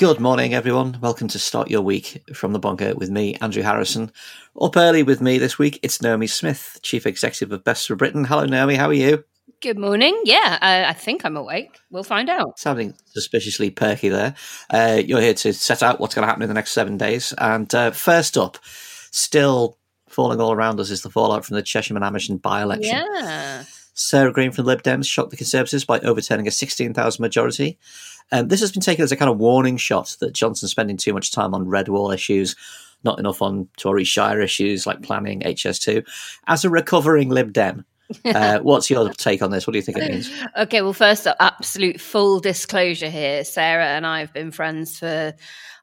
Good morning, everyone. Welcome to Start Your Week from the Bunker with me, Andrew Harrison. Up early with me this week, it's Naomi Smith, Chief Executive of Best for Britain. Hello, Naomi. How are you? Good morning. Yeah, uh, I think I'm awake. We'll find out. Sounding suspiciously perky there. Uh, you're here to set out what's going to happen in the next seven days. And uh, first up, still falling all around us is the fallout from the Chesham and Amersham by election. Yeah. Sarah Green from Lib Dems shocked the Conservatives by overturning a 16,000 majority. Um, this has been taken as a kind of warning shot that Johnson's spending too much time on red wall issues, not enough on Tory Shire issues like planning, HS2. As a recovering Lib Dem, uh, what's your take on this? What do you think it means? Okay, well, first, absolute full disclosure here. Sarah and I have been friends for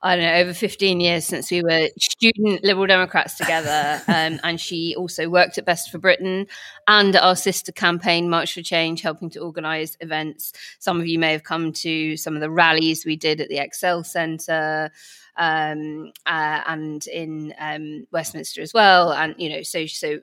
I don't know, over 15 years since we were student Liberal Democrats together. Um, and she also worked at Best for Britain and our sister campaign, March for Change, helping to organise events. Some of you may have come to some of the rallies we did at the Excel Centre. Um, uh, and in um, Westminster as well, and you know, so so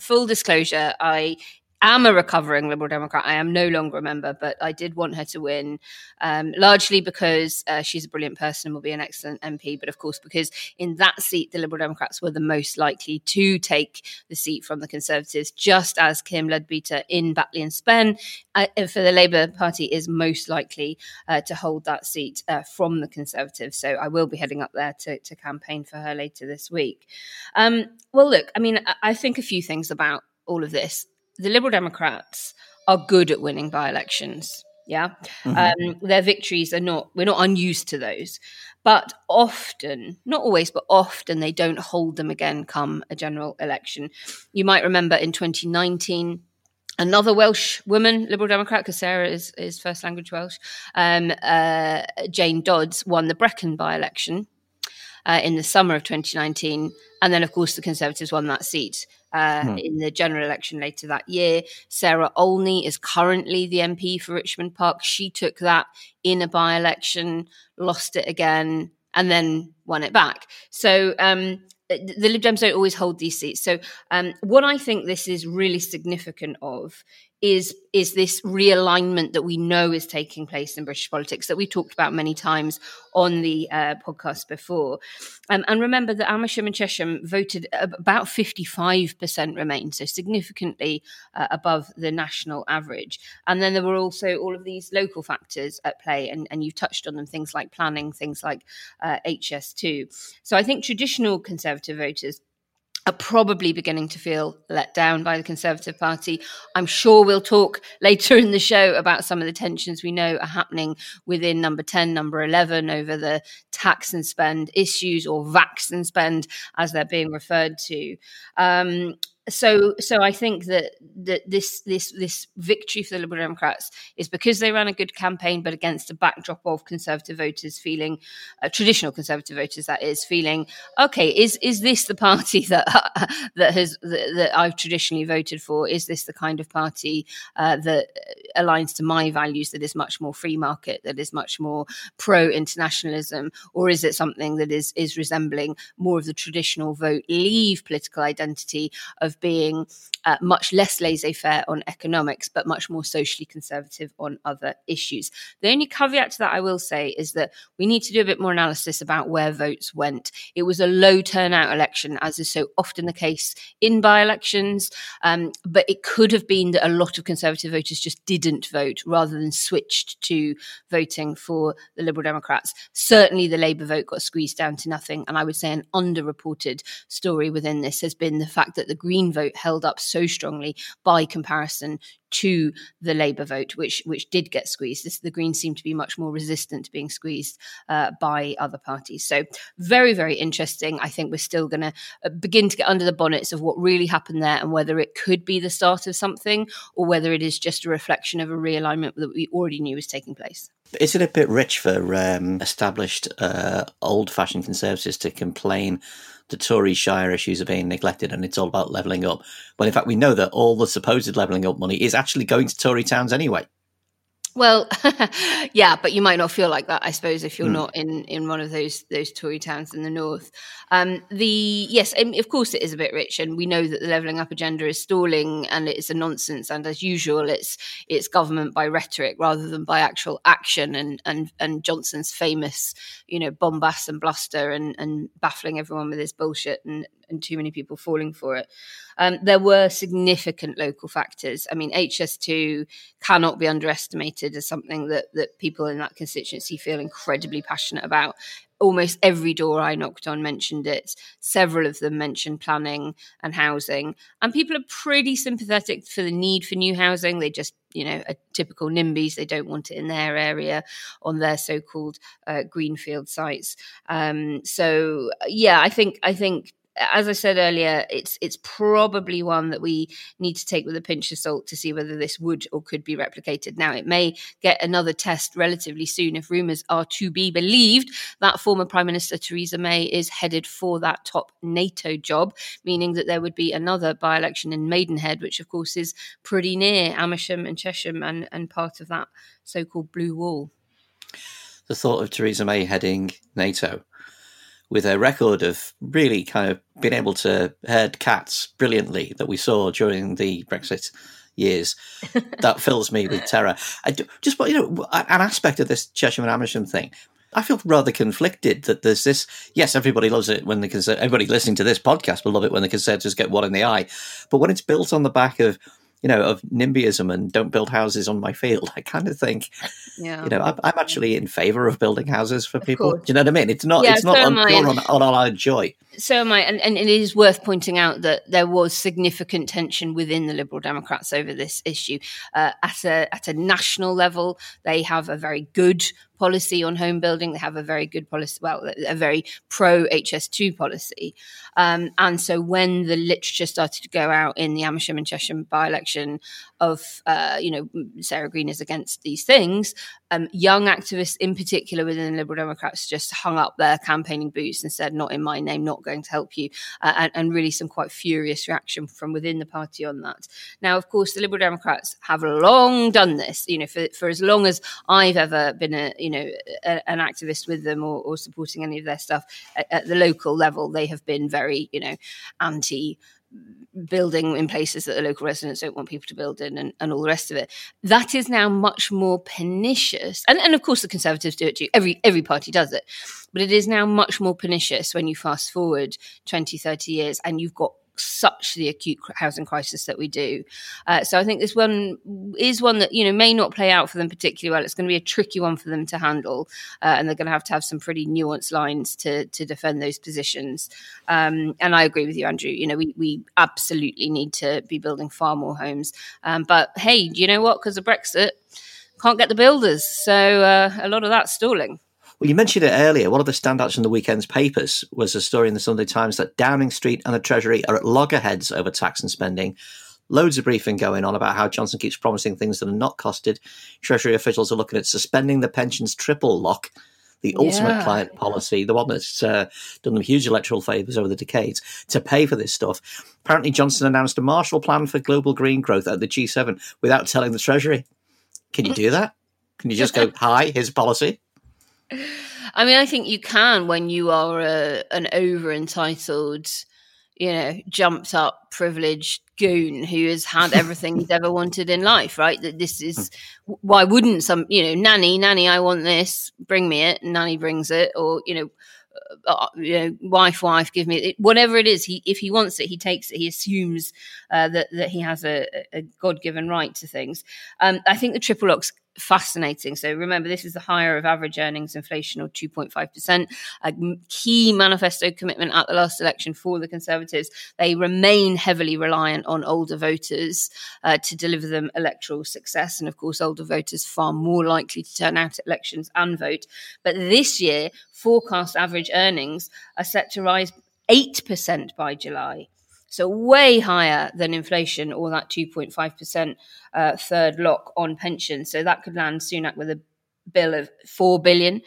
full disclosure, I am a recovering Liberal Democrat. I am no longer a member, but I did want her to win, um, largely because uh, she's a brilliant person and will be an excellent MP, but of course, because in that seat, the Liberal Democrats were the most likely to take the seat from the Conservatives, just as Kim Leadbeater in Batley and Spen uh, for the Labour Party is most likely uh, to hold that seat uh, from the Conservatives. So I will be heading up there to, to campaign for her later this week. Um, well, look, I mean, I think a few things about all of this the Liberal Democrats are good at winning by elections. Yeah. Mm-hmm. Um, their victories are not, we're not unused to those. But often, not always, but often they don't hold them again come a general election. You might remember in 2019, another Welsh woman, Liberal Democrat, because Sarah is, is first language Welsh, um, uh, Jane Dodds won the Brecon by election uh, in the summer of 2019. And then, of course, the Conservatives won that seat uh, hmm. in the general election later that year. Sarah Olney is currently the MP for Richmond Park. She took that in a by election, lost it again, and then won it back. So, um, the Lib Dems don't always hold these seats. So, um, what I think this is really significant of is is this realignment that we know is taking place in British politics that we've talked about many times on the uh, podcast before. Um, and remember that Amersham and Chesham voted about 55% remain, so significantly uh, above the national average. And then there were also all of these local factors at play, and, and you've touched on them, things like planning, things like uh, HS2. So I think traditional Conservative voters are probably beginning to feel let down by the Conservative Party. I'm sure we'll talk later in the show about some of the tensions we know are happening within number 10, number 11 over the tax and spend issues or vax and spend as they're being referred to. Um, so so I think that that this this this victory for the Liberal Democrats is because they ran a good campaign, but against a backdrop of Conservative voters feeling, uh, traditional Conservative voters that is feeling, okay, is is this the party that that has that, that, I've traditionally voted for? Is this the kind of party uh, that aligns to my values? That is much more free market, that is much more pro internationalism, or is it something that is is resembling more of the traditional vote leave political identity of being uh, much less laissez faire on economics, but much more socially conservative on other issues. The only caveat to that I will say is that we need to do a bit more analysis about where votes went. It was a low turnout election, as is so often the case in by elections, um, but it could have been that a lot of conservative voters just didn't vote rather than switched to voting for the Liberal Democrats. Certainly, the Labour vote got squeezed down to nothing. And I would say an underreported story within this has been the fact that the Green vote held up so strongly by comparison to the Labour vote, which which did get squeezed. This, the Greens seem to be much more resistant to being squeezed uh, by other parties. So very very interesting. I think we're still going to uh, begin to get under the bonnets of what really happened there and whether it could be the start of something or whether it is just a reflection of a realignment that we already knew was taking place. Is it a bit rich for um, established, uh, old-fashioned conservatives to complain the Tory Shire issues are being neglected and it's all about levelling up. When in fact, we know that all the supposed levelling up money is actually going to Tory towns anyway. Well, yeah, but you might not feel like that, I suppose, if you're Mm. not in, in one of those those Tory towns in the north. Um, the yes, of course, it is a bit rich, and we know that the levelling up agenda is stalling, and it's a nonsense. And as usual, it's it's government by rhetoric rather than by actual action. And and and Johnson's famous, you know, bombast and bluster, and and baffling everyone with his bullshit, and and too many people falling for it. Um, there were significant local factors. I mean, HS2 cannot be underestimated as something that that people in that constituency feel incredibly passionate about. Almost every door I knocked on mentioned it. Several of them mentioned planning and housing, and people are pretty sympathetic for the need for new housing. They just, you know, a typical NIMBYs. They don't want it in their area on their so-called uh, greenfield sites. Um, so, yeah, I think I think as I said earlier, it's it's probably one that we need to take with a pinch of salt to see whether this would or could be replicated. Now, it may get another test relatively soon if rumours are to be believed that former Prime Minister Theresa May is headed for that top NATO job, meaning that there would be another by election in Maidenhead, which of course is pretty near Amersham and Chesham and, and part of that so called Blue Wall. The thought of Theresa May heading NATO with a record of really kind of being able to herd cats brilliantly that we saw during the Brexit years, that fills me with terror. I do, just, you know, an aspect of this Chesham and Amersham thing. I feel rather conflicted that there's this. Yes, everybody loves it when the conser- everybody listening to this podcast will love it when the conservatives get one in the eye, but when it's built on the back of you know, of NIMBYism and don't build houses on my field. I kind of think, Yeah. you know, I'm, I'm actually in favour of building houses for people. course. Do you know what I mean? It's not, Yeah, it's not so on, am I. pure on, on our joy. So am I, and, and it is worth pointing out that there was significant tension within the Liberal Democrats over this issue. Uh, at a at a national level, they have a very good policy on home building. They have a very good policy, well, a very pro HS2 policy. Um, and so when the literature started to go out in the Amersham and Chesham by election of, uh, you know, Sarah Green is against these things, um, young activists in particular within the Liberal Democrats just hung up their campaigning boots and said, not in my name, not going to help you. Uh, and, and really some quite furious reaction from within the party on that. Now, of course, the Liberal Democrats have long done this, you know, for, for as long as I've ever been a, you know, a, an activist with them or, or supporting any of their stuff at, at the local level, they have been very, you know, anti building in places that the local residents don't want people to build in and, and all the rest of it. That is now much more pernicious. And, and of course the Conservatives do it too. Every every party does it. But it is now much more pernicious when you fast forward 20, 30 years and you've got such the acute housing crisis that we do. Uh, so I think this one is one that you know may not play out for them particularly well. It's going to be a tricky one for them to handle, uh, and they're going to have to have some pretty nuanced lines to to defend those positions. Um, and I agree with you, Andrew. You know, we we absolutely need to be building far more homes. Um, but hey, do you know what? Because of Brexit, can't get the builders, so uh, a lot of that's stalling. Well, you mentioned it earlier. One of the standouts in the weekend's papers was a story in the Sunday Times that Downing Street and the Treasury are at loggerheads over tax and spending. Loads of briefing going on about how Johnson keeps promising things that are not costed. Treasury officials are looking at suspending the pensions triple lock, the ultimate Yeah. client policy, the one that's uh, done them huge electoral favours over the decades, to pay for this stuff. Apparently, Johnson announced a Marshall Plan for global green growth at the G7 without telling the Treasury. Can you do that? Can you just go, hi, here's policy? I mean, I think you can when you are a, an over entitled, you know, jumped up, privileged goon who has had everything he's ever wanted in life, right? That this is why wouldn't some, you know, nanny, nanny, I want this, bring me it, and nanny brings it, or you know. Uh, you know, wife, wife, give me it. Whatever it is, he if he wants it, he takes it. He assumes uh, that that he has a, a God given right to things. Um, I think the triple lock's fascinating. So remember, this is the higher of average earnings inflation, or 2.5%. a key manifesto commitment at the last election for the Conservatives. They remain heavily reliant on older voters uh, to deliver them electoral success. And of course, older voters far more likely to turn out at elections and vote. But this year, forecast average earnings are set to rise 8% by July. So way higher than inflation or that 2.5% uh, third lock on pensions. So that could land Sunak with a bill of 4 billion.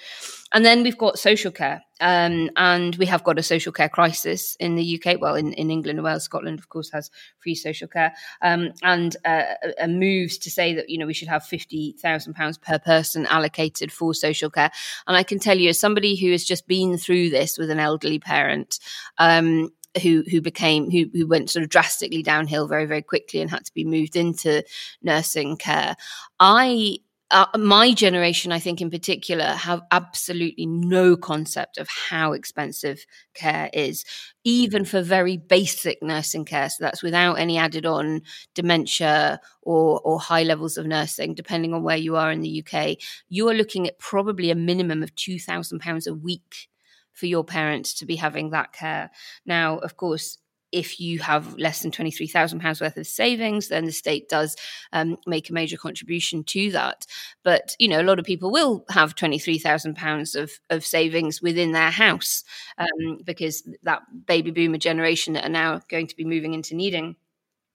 And then we've got social care. Um, and we have got a social care crisis in the UK. Well, in, in England and Wales, Scotland, of course, has free social care. Um, and uh, a moves to say that, you know, we should have £50,000 per person allocated for social care. And I can tell you, as somebody who has just been through this with an elderly parent, um, who who became who who went sort of drastically downhill very very quickly and had to be moved into nursing care. I uh, my generation, I think in particular, have absolutely no concept of how expensive care is, even for very basic nursing care. So that's without any added on dementia or, or high levels of nursing, depending on where you are in the UK. You are looking at probably a minimum of £2,000 a week for your parents to be having that care. Now, of course, if you have less than £23,000 worth of savings, then the state does um, make a major contribution to that. But, you know, a lot of people will have £23,000 of, of savings within their house um, because that baby boomer generation that are now going to be moving into needing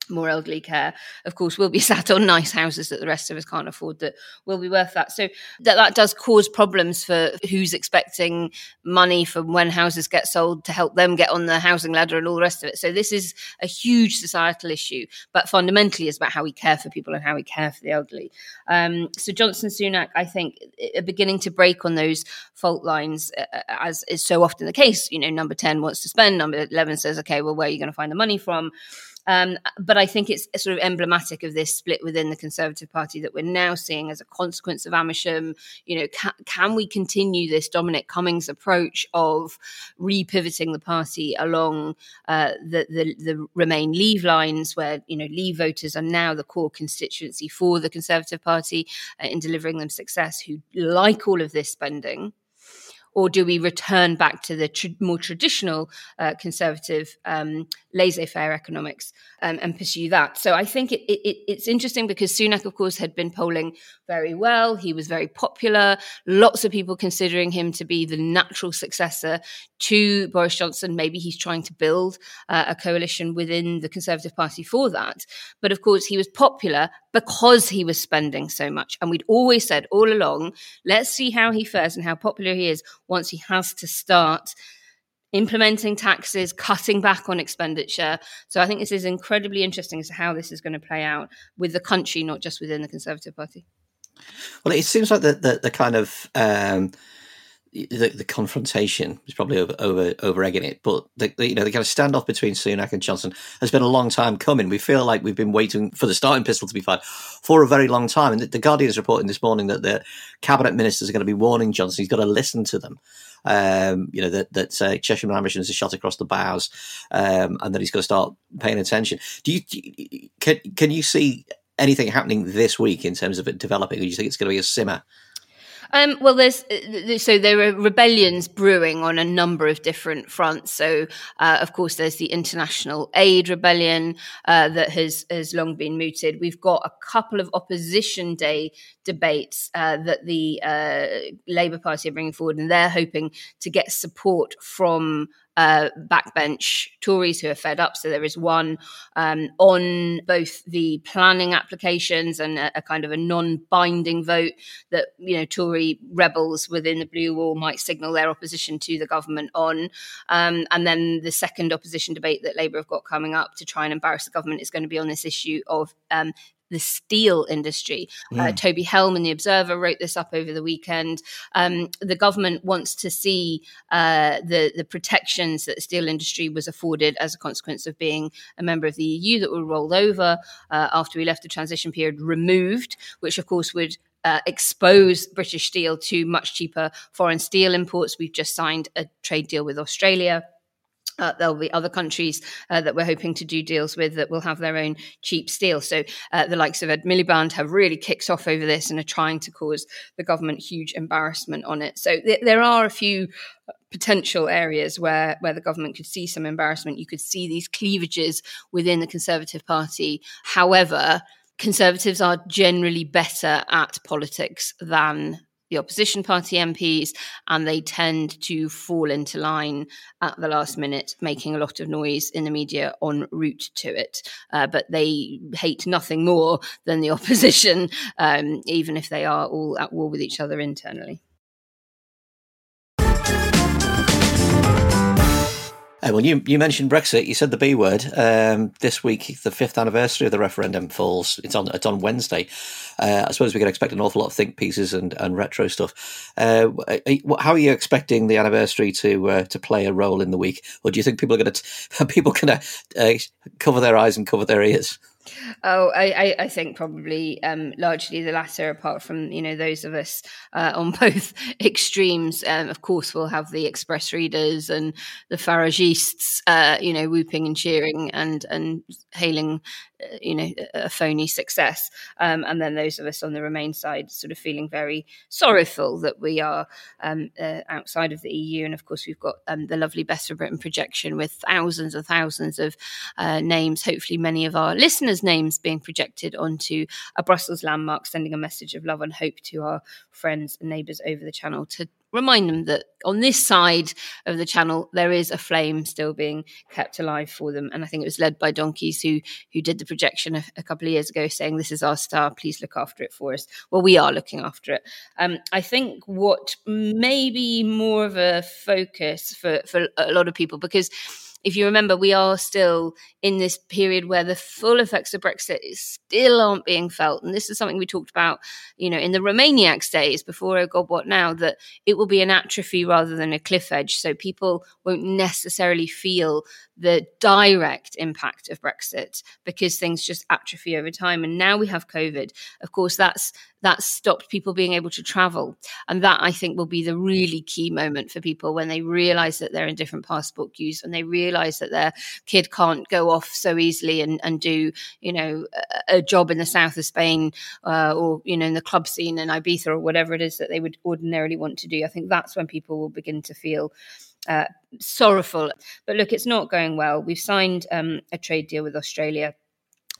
more elderly care, of course, will be sat on nice houses that the rest of us can't afford that will be worth that. So that, that does cause problems for who's expecting money from when houses get sold to help them get on the housing ladder and all the rest of it. So this is a huge societal issue, but fundamentally is about how we care for people and how we care for the elderly. Um, so Johnson Sunak, I think, are beginning to break on those fault lines, uh, uh, as is so often the case. You know, number 10 wants to spend, number 11 says, okay, well, where are you going to find the money from? Um, but I think it's sort of emblematic of this split within the Conservative Party that we're now seeing as a consequence of Amersham. You know, can, can we continue this Dominic Cummings approach of repivoting the party along uh, the, the, the Remain Leave lines, where you know Leave voters are now the core constituency for the Conservative Party uh, in delivering them success, who like all of this spending or do we return back to the tr- more traditional uh, conservative um, laissez-faire economics um, and pursue that? So I think it, it, it's interesting because Sunak, of course, had been polling very well. He was very popular. Lots of people considering him to be the natural successor to Boris Johnson. Maybe he's trying to build uh, a coalition within the Conservative Party for that. But of course, he was popular because he was spending so much. And we'd always said all along, let's see how he fares and how popular he is once he has to start implementing taxes, cutting back on expenditure. So I think this is incredibly interesting as to how this is going to play out with the country, not just within the Conservative Party. Well, it seems like the the, the kind of um, the, the confrontation is probably over over over egging it, but the, the, you know the kind of standoff between Sunak and Johnson has been a long time coming. We feel like we've been waiting for the starting pistol to be fired for a very long time. And the, the Guardian is reporting this morning that the cabinet ministers are going to be warning Johnson. He's got to listen to them. Um, you know that that uh, Chesham Amersham is a shot across the bows, um, and that he's got to start paying attention. Do you, do you can can you see anything happening this week in terms of it developing? Do you think it's going to be a simmer um, well, there's uh, so there are rebellions brewing on a number of different fronts. So, uh, of course, there's the international aid rebellion uh, that has has long been mooted. We've got a couple of opposition day debates uh, that the uh, Labour Party are bringing forward, and they're hoping to get support from uh, backbench Tories who are fed up. So there is one um, on both the planning applications and a, a kind of a non-binding vote that you know Tory rebels within the blue wall might signal their opposition to the government on. Um, and then the second opposition debate that Labour have got coming up to try and embarrass the government is going to be on this issue of um, the steel industry. Mm. Uh, Toby Helm in The Observer wrote this up over the weekend. Um, the government wants to see uh, the, the protections that the steel industry was afforded as a consequence of being a member of the EU that were rolled over uh, after we left the transition period removed, which of course would uh, expose British steel to much cheaper foreign steel imports. We've just signed a trade deal with Australia uh, there'll be other countries uh, that we're hoping to do deals with that will have their own cheap steel. So uh, the likes of Ed Miliband have really kicked off over this and are trying to cause the government huge embarrassment on it. So th- there are a few uh, potential areas where where the government could see some embarrassment. You could see these cleavages within the Conservative Party. However, Conservatives are generally better at politics than the opposition party MPs, and they tend to fall into line at the last minute, making a lot of noise in the media en route to it. Uh, but they hate nothing more than the opposition, um, even if they are all at war with each other internally. Uh, well, you, you mentioned Brexit. You said the B word. Um, this week, the fifth anniversary of the referendum falls. It's on it's on Wednesday. Uh, I suppose we can expect an awful lot of think pieces and, and retro stuff. Uh, how are you expecting the anniversary to uh, to play a role in the week, or do you think people are going to people going to uh, cover their eyes and cover their ears? Oh, I, I, think probably um, largely the latter. Apart from you know those of us uh, on both extremes, um, of course we'll have the express readers and the Faragistes, uh, you know, whooping and cheering and and hailing uh, you know a phony success. Um, and then those of us on the remain side sort of feeling very sorrowful that we are um, uh, outside of the eu and of course we've got um, the lovely best for britain projection with thousands and thousands of uh, names. Hopefully many of our listeners names being projected onto a brussels landmark sending a message of love and hope to our friends and neighbours over the channel to remind them that on this side of the channel there is a flame still being kept alive for them. And i think it was led by donkeys who who did the projection a, a, couple of years ago saying this is our star. Please look after it for us. Well we are looking after it. Um, i think what may be more of a focus for for a lot of people because if you remember, we are still in this period where the full effects of Brexit still aren't being felt. And this is something we talked about, you know, in the Remainiacs days before Oh God What Now, that it will be an atrophy rather than a cliff edge. So people won't necessarily feel the direct impact of Brexit because things just atrophy over time. And now we have COVID. Of course, that's that's stopped people being able to travel. And that I think will be the really key moment for people when they realize that they're in different passport queues and they realize that their kid can't go off so easily and, and do, you know, a, a job in the south of Spain uh, or, you know, in the club scene in Ibiza or whatever it is that they would ordinarily want to do. I think that's when people will begin to feel uh, sorrowful. But look, it's not going well. We've signed um, a trade deal with Australia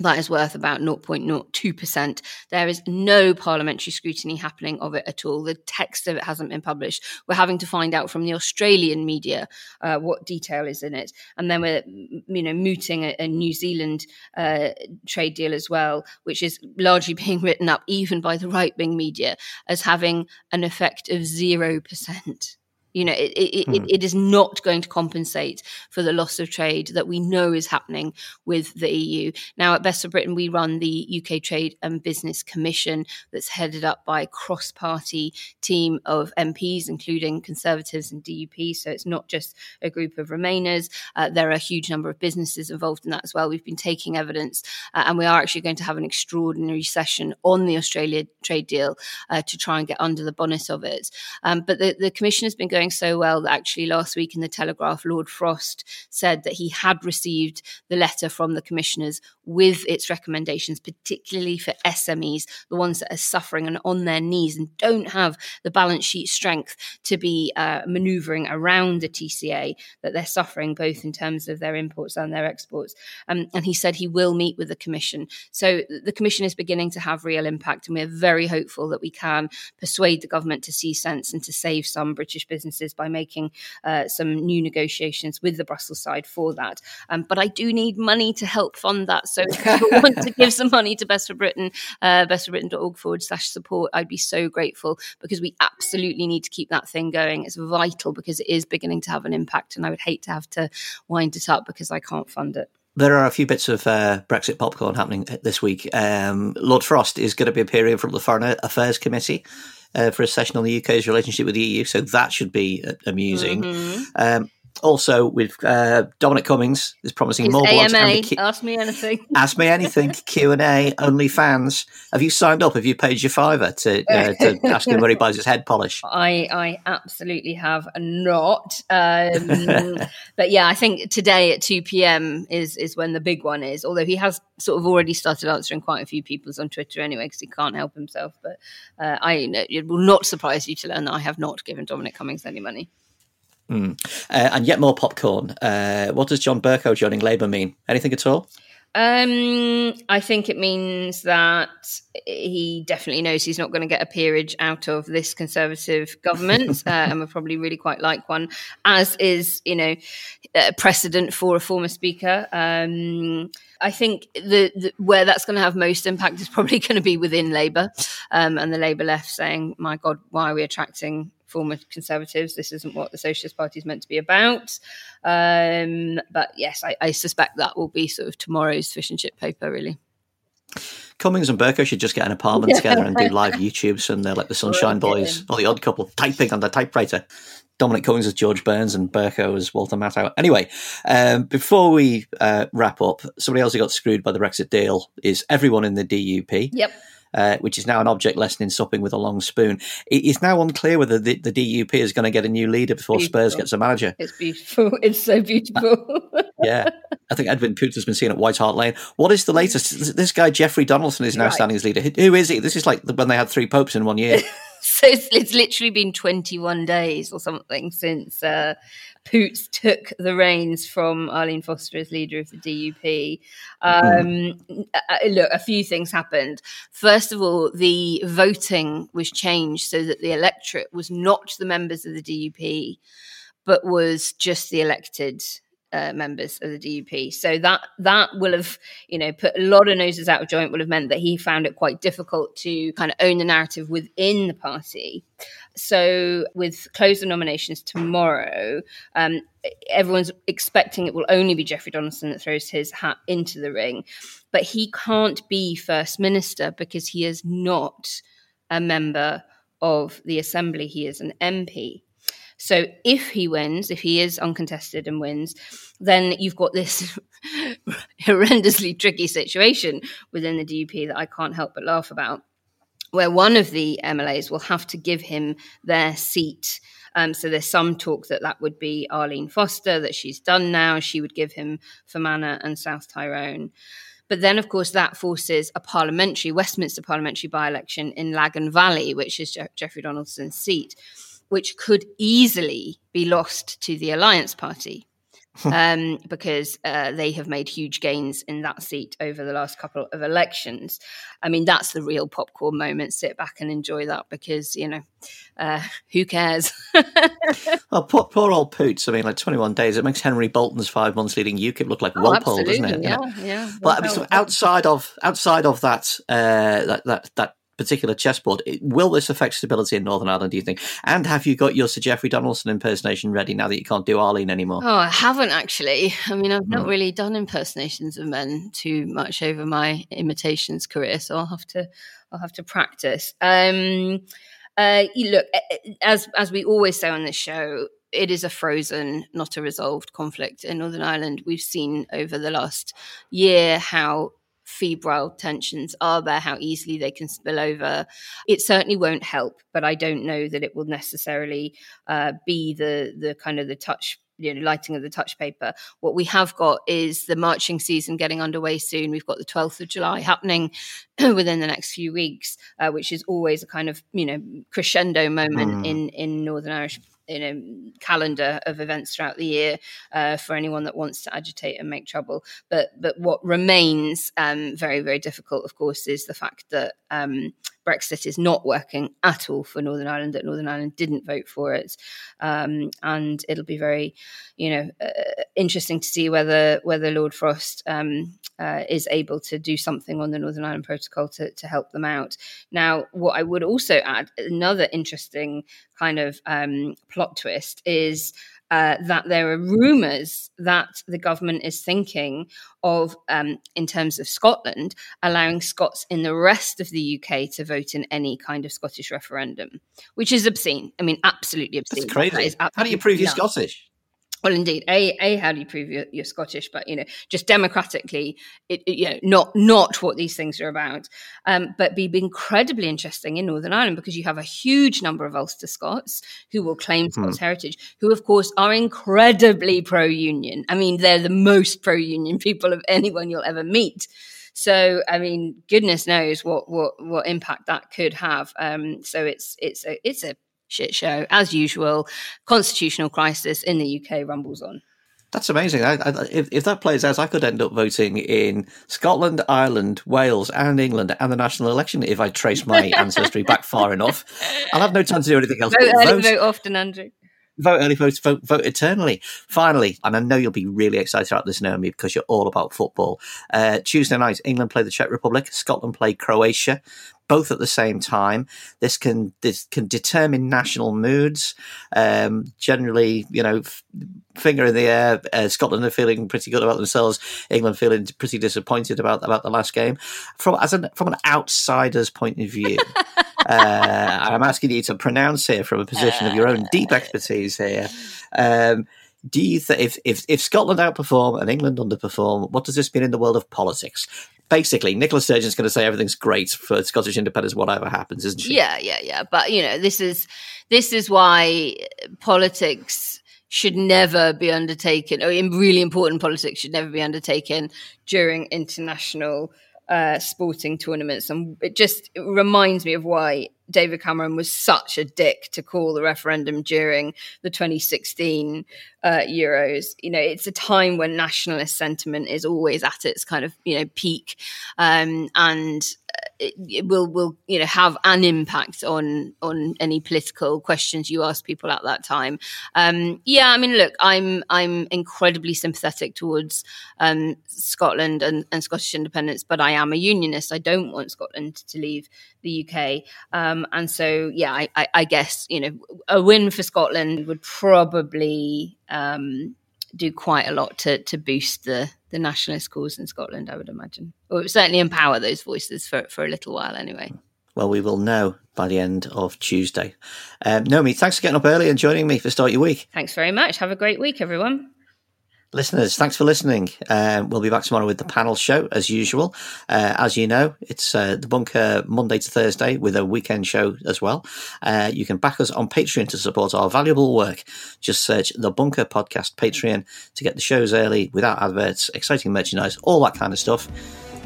that is worth about 0.02%. There is no parliamentary scrutiny happening of it at all. The text of it hasn't been published. We're having to find out from the Australian media uh, what detail is in it. And then we're, you know, mooting a, a New Zealand uh, trade deal as well, which is largely being written up even by the right wing media as having an effect of 0%. You know, it, it, it, hmm. it is not going to compensate for the loss of trade that we know is happening with the EU. Now, at Best of Britain, we run the UK Trade and Business Commission that's headed up by a cross party team of MPs, including Conservatives and DUP. So it's not just a group of Remainers. Uh, there are a huge number of businesses involved in that as well. We've been taking evidence, uh, and we are actually going to have an extraordinary session on the Australia trade deal uh, to try and get under the bonnet of it. Um, but the, the Commission has been going going so well that actually last week in the Telegraph, Lord Frost said that he had received the letter from the commissioners with its recommendations, particularly for SMEs, the ones that are suffering and on their knees and don't have the balance sheet strength to be uh, maneuvering around the TCA, that they're suffering both in terms of their imports and their exports. Um, and he said he will meet with the Commission. So the Commission is beginning to have real impact, and we're very hopeful that we can persuade the government to see sense and to save some British businesses by making uh, some new negotiations with the Brussels side for that. Um, but I do need money to help fund that. So if you want to give some money to Best for Britain, uh, bestforbritain.org forward slash support, I'd be so grateful because we absolutely need to keep that thing going. It's vital because it is beginning to have an impact. And I would hate to have to wind it up because I can't fund it. There are a few bits of uh, Brexit popcorn happening this week. Um, Lord Frost is going to be appearing from the Foreign Affairs Committee uh, for a session on the UK's relationship with the EU. So that should be uh, amusing. Mm-hmm. Um, also, with uh, Dominic Cummings is promising His more blogs. AMA, Q- ask me anything. ask me anything. Q and A. Only fans. Have you signed up? Have you paid your fiver to, uh, to ask him where he buys his head polish? I, I absolutely have not. Um, but yeah, I think today at two p.m. is is when the big one is. Although he has sort of already started answering quite a few people's on Twitter anyway because he can't help himself. But uh, I, it will not surprise you to learn that I have not given Dominic Cummings any money. Mm. Uh, and yet more popcorn. Uh, what does John Bercow joining Labour mean? Anything at all? Um, I think it means that he definitely knows he's not going to get a peerage out of this Conservative government, uh, and would probably really quite like one, as is, you know, precedent for a former Speaker. Um, I think the, the, where that's going to have most impact is probably going to be within Labour um, and the Labour left saying, "My God, why are we attracting former Conservatives? This isn't what the Socialist Party is meant to be about." Um, but yes, I, I, suspect that will be sort of tomorrow's fish and chip paper, really. Cummings and Bercow should just get an apartment together and do live YouTubes and they're like the Sunshine Boys or the Odd Couple typing on the typewriter. Dominic Cummings as George Burns and Bercow as Walter Matthau. Anyway, um, before we uh, wrap up, somebody else who got screwed by the Brexit deal is everyone in the DUP. Yep. Uh, which is now an object lesson in supping with a long spoon. It is now unclear whether the, the DUP is going to get a new leader before beautiful. Spurs gets a manager. It's beautiful. It's so beautiful. yeah. I think Edwin Poots has been seen at White Hart Lane. What is the latest? This guy, Jeffrey Donaldson, is now right. standing as leader. Who is he? This is like when they had three popes in one year. so it's, it's, literally been 21 days or something since uh, Poots took the reins from Arlene Foster as leader of the DUP. Um, mm. Look, a few things happened. First of all, the voting was changed so that the electorate was not the members of the DUP, but was just the elected uh, members of the DUP. So that that will have, you know, put a lot of noses out of joint. Will have meant that he found it quite difficult to kind of own the narrative within the party. So with closing nominations tomorrow, um, everyone's expecting it will only be Jeffrey Donaldson that throws his hat into the ring, but he can't be first minister because he is not a member of the assembly. He is an MP. So if he wins, if he is uncontested and wins, then you've got this horrendously tricky situation within the DUP that I can't help but laugh about, where one of the MLAs will have to give him their seat. Um, so there's some talk that that would be Arlene Foster, that she's done now. She would give him Fermanagh and South Tyrone. But then, of course, that forces a parliamentary, Westminster parliamentary by election in Lagan Valley, which is Je- Jeffrey Donaldson's seat which could easily be lost to the Alliance Party. um, because uh, they have made huge gains in that seat over the last couple of elections. I mean, that's the real popcorn moment. Sit back and enjoy that because, you know, uh, who cares? well, poor, poor, old Poots. I mean, like 21 days, it makes Henry Bolton's five months leading UKIP look like oh, Walpole, doesn't it? Yeah, yeah. yeah. But I mean, so outside of outside of that, uh, that, that, that particular chessboard. Will this affect stability in Northern Ireland, do you think? And have you got your Sir Jeffrey Donaldson impersonation ready now that you can't do Arlene anymore? Oh, I haven't actually. I mean, I've not mm. really done impersonations of men too much over my imitations career, so I'll have to I'll have to practice. Um, uh, look, as as we always say on this show, it is a frozen, not a resolved conflict in Northern Ireland. We've seen over the last year how febrile tensions are there, how easily they can spill over. It certainly won't help, but I don't know that it will necessarily uh, be the the kind of the touch you know, lighting of the touch paper. What we have got is the marching season getting underway soon. We've got the 12th of July happening within the next few weeks, uh, which is always a kind of, you know, crescendo moment mm. in, in Northern Irish you know calendar of events throughout the year uh, for anyone that wants to agitate and make trouble. But but what remains um, very very difficult, of course, is the fact that um, Brexit is not working at all for Northern Ireland. That Northern Ireland didn't vote for it, um, and it'll be very, you know, uh, interesting to see whether whether Lord Frost um, uh, is able to do something on the Northern Ireland Protocol to to help them out. Now, what I would also add, another interesting kind of um, plot twist is uh, that there are rumours that the government is thinking of, um, in terms of Scotland, allowing Scots in the rest of the UK to vote in any kind of Scottish referendum, which is obscene. I mean, absolutely obscene. That's crazy. That How do you prove you're Scottish? Well, indeed, a a how do you prove you're, you're Scottish? But you know, just democratically, it, it, you know, not not what these things are about. Um, but be incredibly interesting in Northern Ireland because you have a huge number of Ulster Scots who will claim hmm. Scots heritage, who of course are incredibly pro-union. I mean, they're the most pro-union people of anyone you'll ever meet. So, I mean, goodness knows what what what impact that could have. Um, so it's it's a it's a shit show as usual. Constitutional crisis in the UK rumbles on. That's amazing. I, I, if, if that plays out, I could end up voting in Scotland, Ireland, Wales, and England and the national election if I trace my ancestry back far enough. I'll have no time to do anything else. Vote vote, vote often, Andrew. Vote early, vote, vote, vote eternally. Finally, and I know you'll be really excited about this, Naomi, because you're all about football. Uh, Tuesday night, England play the Czech Republic, Scotland play Croatia both at the same time. This can this can determine national moods. Um, generally, you know, f- finger in the air. Uh, Scotland are feeling pretty good about themselves. England feeling pretty disappointed about about the last game. From as an from an outsider's point of view, uh, I'm asking you to pronounce here from a position of your own deep expertise here. Um, do you think if, if if Scotland outperform and England underperform, what does this mean in the world of politics? basically, Nicola Sturgeon's going to say everything's great for Scottish independence, whatever happens, isn't she? Yeah, yeah, yeah. But you know, this is this is why politics should never be undertaken, or really important politics should never be undertaken during international uh, sporting tournaments. And it just it reminds me of why David Cameron was such a dick to call the referendum during the 2016 uh, Euros. You know, it's a time when nationalist sentiment is always at its kind of you know peak, um, and it, will will you know have an impact on on any political questions you ask people at that time. Um, yeah, I mean, look, I'm I'm incredibly sympathetic towards um, Scotland and, and Scottish independence, but I am a unionist. I don't want Scotland to leave the UK, um, and so yeah, I, I, I, guess you know a win for Scotland would probably. Um, do quite a lot to to boost the the nationalist cause in Scotland, I would imagine, or certainly empower those voices for for a little while anyway. Well, we will know by the end of Tuesday. Um, Naomi, thanks for getting up early and joining me for Start Your Week. Thanks very much. Have a great week, everyone. Listeners, thanks for listening. Um, we'll be back tomorrow with the panel show as usual. Uh, as you know, it's uh, the bunker Monday to Thursday with a weekend show as well. Uh, you can back us on Patreon to support our valuable work. Just search the Bunker Podcast Patreon to get the shows early without adverts, exciting merchandise, all that kind of stuff.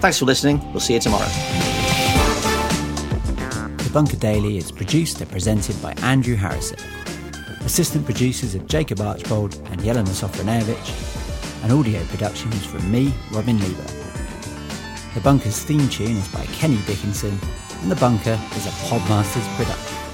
Thanks for listening. We'll see you tomorrow. The Bunker Daily is produced and presented by Andrew Harrison. Assistant producers are Jacob Archbold and Jelena Sofronijevic and audio production is from me, Robin Leeburn. The Bunker's theme tune is by Kenny Dickinson, and The Bunker is a Podmasters production.